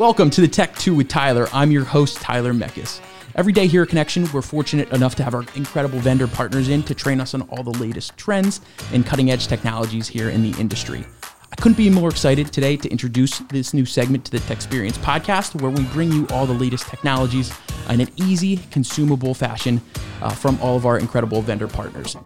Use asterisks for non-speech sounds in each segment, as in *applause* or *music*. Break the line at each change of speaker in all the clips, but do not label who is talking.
Welcome to the Tech 2 with Tyler. I'm your host, Tyler Meckes. Every day here at Connection, we're fortunate enough to have our incredible vendor partners in to train us on all the latest trends and cutting edge technologies here in the industry. I couldn't be more excited today to introduce this new segment to the TechSperience podcast, where we bring you all the latest technologies in an easy, consumable fashion uh, from all of our incredible vendor partners.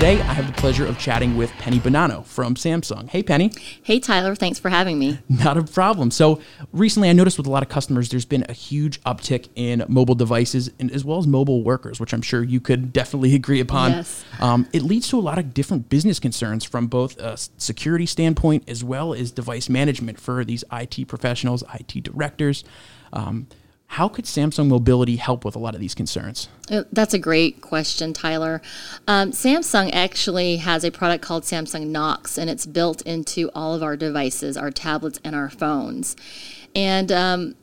Today, I have the pleasure of chatting with Penny Bonanno from Samsung. Hey, Penny.
Hey, Tyler. Thanks for having me. *laughs*
Not a problem. So, recently I noticed with a lot of customers, there's been a huge uptick in mobile devices and as well as mobile workers, which I'm sure you could definitely *laughs* agree upon.
Yes.
Um, it leads to a lot of different business concerns from both a security standpoint as well as device management for these IT professionals, IT directors. Um, how could Samsung Mobility help with a lot of these concerns?
Uh, that's a great question, Tyler. Um, Samsung actually has a product called Samsung Knox, and it's built into all of our devices, our tablets, and our phones. And um,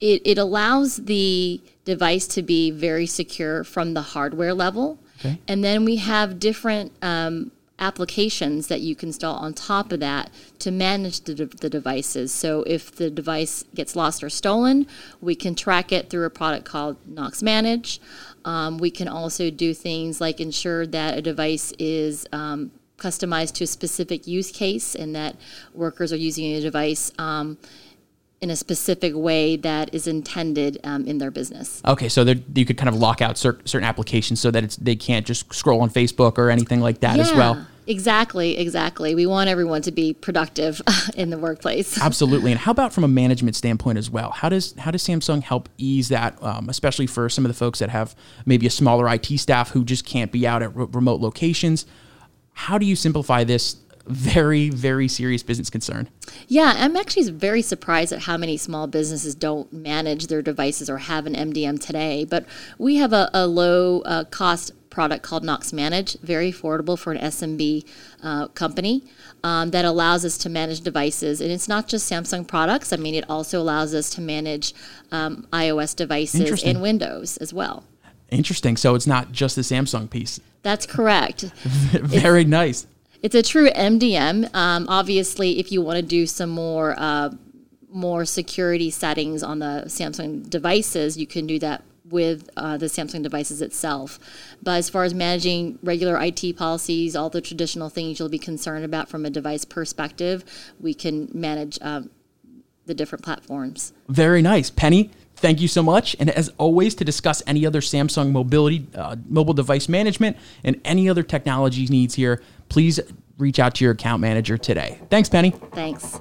it, it allows the device to be very secure from the hardware level.
Okay.
And then we have different um, applications that you can install on top of that to manage the, the, devices. So if the device gets lost or stolen, we can track it through a product called Knox Manage. Um, we can also do things like ensure that a device is um, customized to a specific use case and that workers are using a device. Um, in a specific way that is intended um, in their business.
Okay, so you could kind of lock out cer- certain applications so that it's they can't just scroll on Facebook or anything like that
yeah,
as well.
Exactly, exactly. We want everyone to be productive *laughs* in the workplace. *laughs*
Absolutely. And how about from a management standpoint as well? How does how does Samsung help ease that, um, especially for some of the folks that have maybe a smaller IT staff who just can't be out at re- remote locations? How do you simplify this very, very serious business concern.
Yeah, I'm actually very surprised at how many small businesses don't manage their devices or have an MDM today. But we have a, a low uh, cost product called Knox Manage, very affordable for an SMB uh, company. Um, that allows us to manage devices. And it's not just Samsung products. I mean, it also allows us to manage um, iOS devices and Windows as well.
Interesting. So it's not just the Samsung piece.
That's correct. *laughs*
very
it's,
nice.
It's a true MDM. Um, obviously, if you want to do some more uh, more security settings on the Samsung devices, you can do that with uh, the Samsung devices itself. But as far as managing regular IT policies, all the traditional things you'll be concerned about from a device perspective, we can manage um, the different platforms.
Very nice. Penny, thank you so much. And as always, to discuss any other Samsung mobility, uh, mobile device management, and any other technology needs here, please reach out to your account manager today. Thanks, Penny.
Thanks.